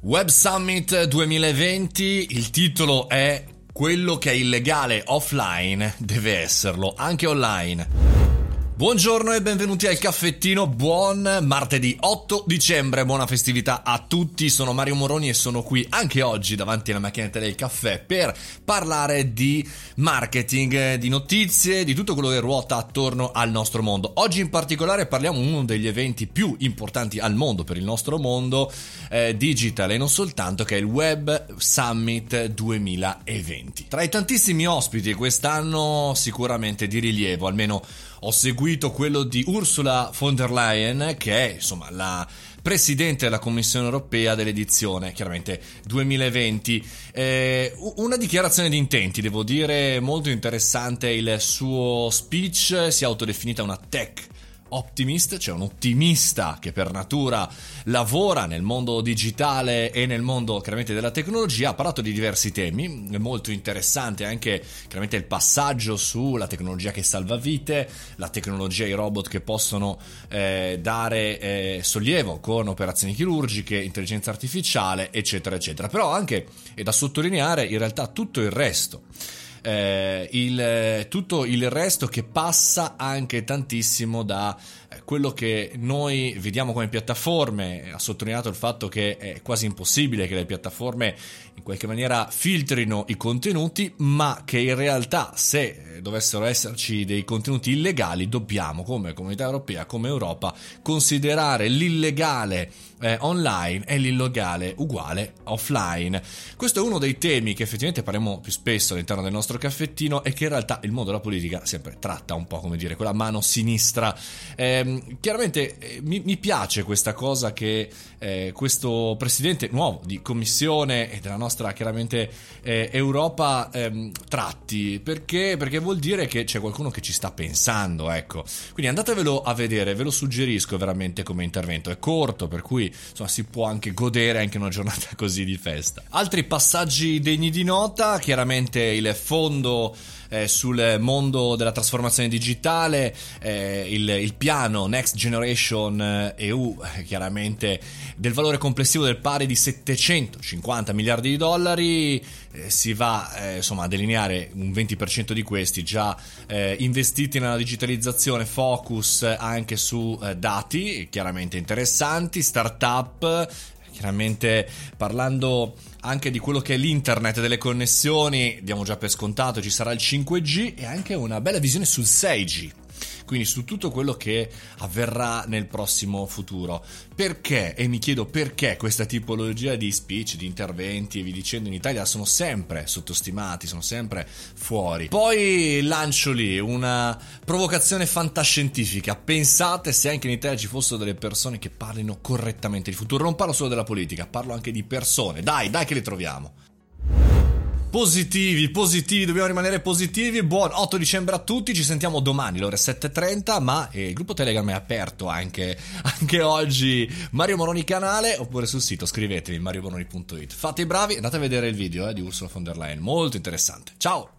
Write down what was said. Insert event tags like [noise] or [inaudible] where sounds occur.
Web Summit 2020, il titolo è Quello che è illegale offline deve esserlo anche online. Buongiorno e benvenuti al caffettino, buon martedì 8 dicembre, buona festività a tutti, sono Mario Moroni e sono qui anche oggi davanti alla macchinetta del caffè per parlare di marketing, di notizie, di tutto quello che ruota attorno al nostro mondo. Oggi in particolare parliamo di uno degli eventi più importanti al mondo, per il nostro mondo eh, digital e non soltanto, che è il Web Summit 2020. Tra i tantissimi ospiti quest'anno sicuramente di rilievo, almeno ho seguito quello di Ursula von der Leyen, che è insomma la presidente della Commissione europea dell'edizione, chiaramente 2020. Eh, una dichiarazione di intenti, devo dire, molto interessante il suo speech, si è autodefinita una tech optimist, cioè un ottimista che per natura lavora nel mondo digitale e nel mondo chiaramente della tecnologia, ha parlato di diversi temi, molto interessante anche chiaramente il passaggio sulla tecnologia che salva vite, la tecnologia e i robot che possono eh, dare eh, sollievo con operazioni chirurgiche, intelligenza artificiale, eccetera, eccetera. Però anche è da sottolineare in realtà tutto il resto eh, il, tutto il resto che passa anche tantissimo da eh, quello che noi vediamo come piattaforme. Ha sottolineato il fatto che è quasi impossibile che le piattaforme in qualche maniera filtrino i contenuti, ma che in realtà se dovessero esserci dei contenuti illegali dobbiamo come comunità europea, come Europa, considerare l'illegale eh, online e l'illegale uguale offline. Questo è uno dei temi che effettivamente parliamo più spesso all'interno del nostro caffettino e che in realtà il mondo della politica sempre tratta un po' come dire con la mano sinistra. Eh, chiaramente eh, mi, mi, piace questa cosa che eh, questo presidente nuovo di commissione e della nostra chiaramente eh, Europa ehm, tratti perché, perché vuol dire che c'è qualcuno che ci sta pensando, ecco. Quindi andatevelo a vedere, ve lo suggerisco veramente come intervento. È corto, per cui insomma, si può anche godere anche una giornata [laughs] così di festa. Altri passaggi degni di nota, chiaramente il fondo eh, sul mondo della trasformazione digitale, eh, il, il, piano Next Generation EU, eh, chiaramente del valore complessivo del pari di 750 miliardi di dollari, eh, si va eh, insomma a delineare un 20% di questi già eh, investiti nella digitalizzazione, focus anche su dati chiaramente interessanti, startup Chiaramente parlando anche di quello che è l'internet delle connessioni, diamo già per scontato, ci sarà il 5G e anche una bella visione sul 6G quindi su tutto quello che avverrà nel prossimo futuro. Perché? E mi chiedo perché questa tipologia di speech, di interventi e vi dicendo in Italia sono sempre sottostimati, sono sempre fuori. Poi lancio lì una provocazione fantascientifica. Pensate se anche in Italia ci fossero delle persone che parlino correttamente di futuro. Non parlo solo della politica, parlo anche di persone. Dai, dai che le troviamo. Positivi, positivi, dobbiamo rimanere positivi. Buon 8 dicembre a tutti, ci sentiamo domani, l'ora 7.30, ma eh, il gruppo Telegram è aperto anche, anche oggi. Mario Moroni canale, oppure sul sito scrivetevi mariomoroni.it. Fate i bravi, andate a vedere il video eh, di Ursula von der Leyen, molto interessante. Ciao!